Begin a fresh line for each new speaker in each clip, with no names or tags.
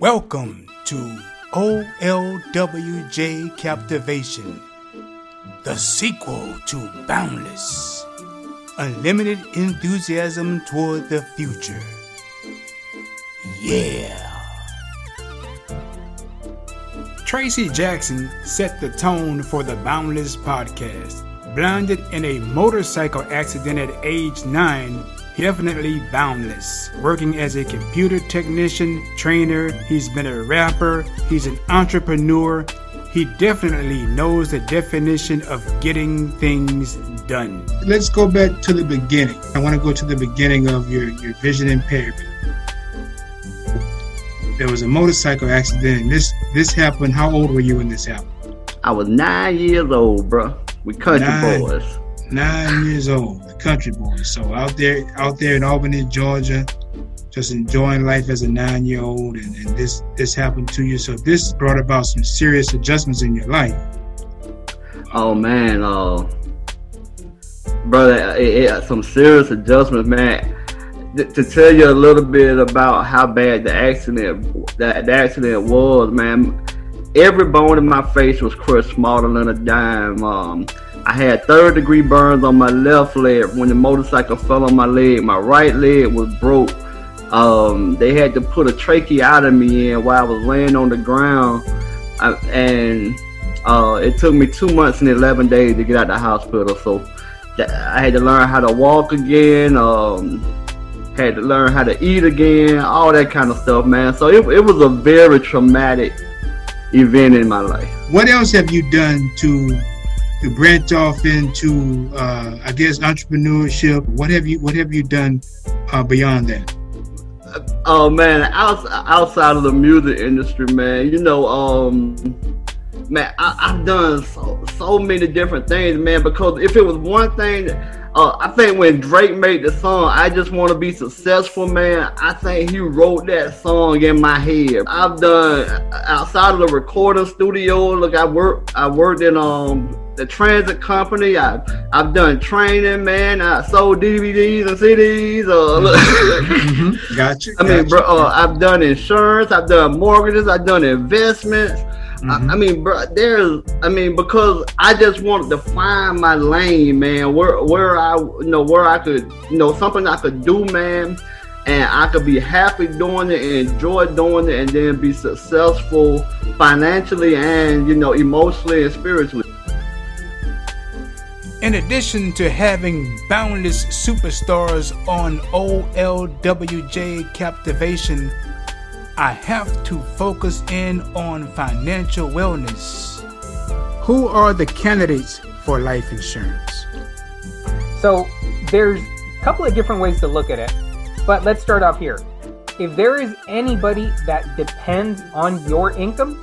Welcome to OLWJ Captivation, the sequel to Boundless. Unlimited enthusiasm toward the future. Yeah. Tracy Jackson set the tone for the Boundless podcast. Blinded in a motorcycle accident at age 9, definitely boundless. Working as a computer technician, trainer, he's been a rapper, he's an entrepreneur. He definitely knows the definition of getting things done.
Let's go back to the beginning. I want to go to the beginning of your, your vision impairment. There was a motorcycle accident. This this happened. How old were you when this happened?
I was nine years old, bro. We country
Nine.
boys.
Nine years old, the country boy. So out there, out there in Albany, Georgia, just enjoying life as a nine-year-old, and, and this this happened to you. So this brought about some serious adjustments in your life.
Oh man, uh, brother, it, it, some serious adjustments, man. Th- to tell you a little bit about how bad the accident that the accident was, man. Every bone in my face was crushed smaller than a dime. Um, I had third degree burns on my left leg when the motorcycle fell on my leg. My right leg was broke. Um, they had to put a tracheotomy in while I was laying on the ground, I, and uh, it took me two months and 11 days to get out of the hospital. So that- I had to learn how to walk again. Um, had to learn how to eat again, all that kind of stuff, man. So it, it was a very traumatic event in my life.
What else have you done to to branch off into, uh, I guess, entrepreneurship? What have you What have you done uh, beyond that?
Oh man, outs- outside of the music industry, man, you know, um, man, I, I've done so, so many different things, man. Because if it was one thing, uh, I think when Drake made the song, I just want to be successful, man. I think he wrote that song in my head. I've done outside of the recording studio. Look, I work, I worked in um the transit company. I I've done training, man. I sold DVDs and CDs. Uh, look.
Mm-hmm. Gotcha.
I mean,
gotcha.
bro, uh, I've done insurance, I've done mortgages, I've done investments.
Mhm.
I, I mean, bro, there's, I mean, because I just wanted to find my lane, man, where where I, you know, where I could, you know, something I could do, man, and I could be happy doing it, and enjoy doing it, and then be successful financially and you know, emotionally and spiritually.
In addition to having boundless superstars on OLWJ Captivation, I have to focus in on financial wellness. Who are the candidates for life insurance?
So there's a couple of different ways to look at it, but let's start off here. If there is anybody that depends on your income,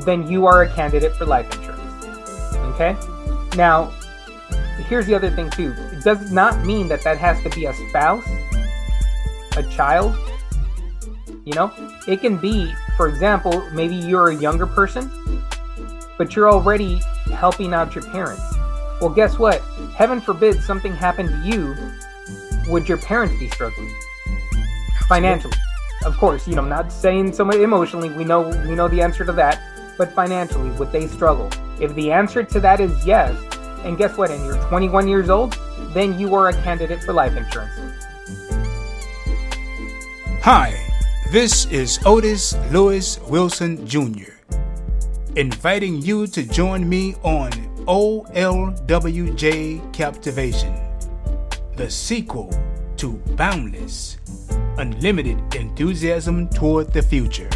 then you are a candidate for life insurance. Okay? Now, here's the other thing too. It does not mean that that has to be a spouse, a child. You know, it can be, for example, maybe you're a younger person, but you're already helping out your parents. Well, guess what? Heaven forbid something happened to you. Would your parents be struggling financially? Of course, you know, I'm not saying so much emotionally. We know we know the answer to that, but financially, would they struggle? If the answer to that is yes, and guess what? And you're 21 years old, then you are a candidate for life insurance.
Hi, this is Otis Lewis Wilson Jr., inviting you to join me on OLWJ Captivation, the sequel to Boundless Unlimited Enthusiasm Toward the Future.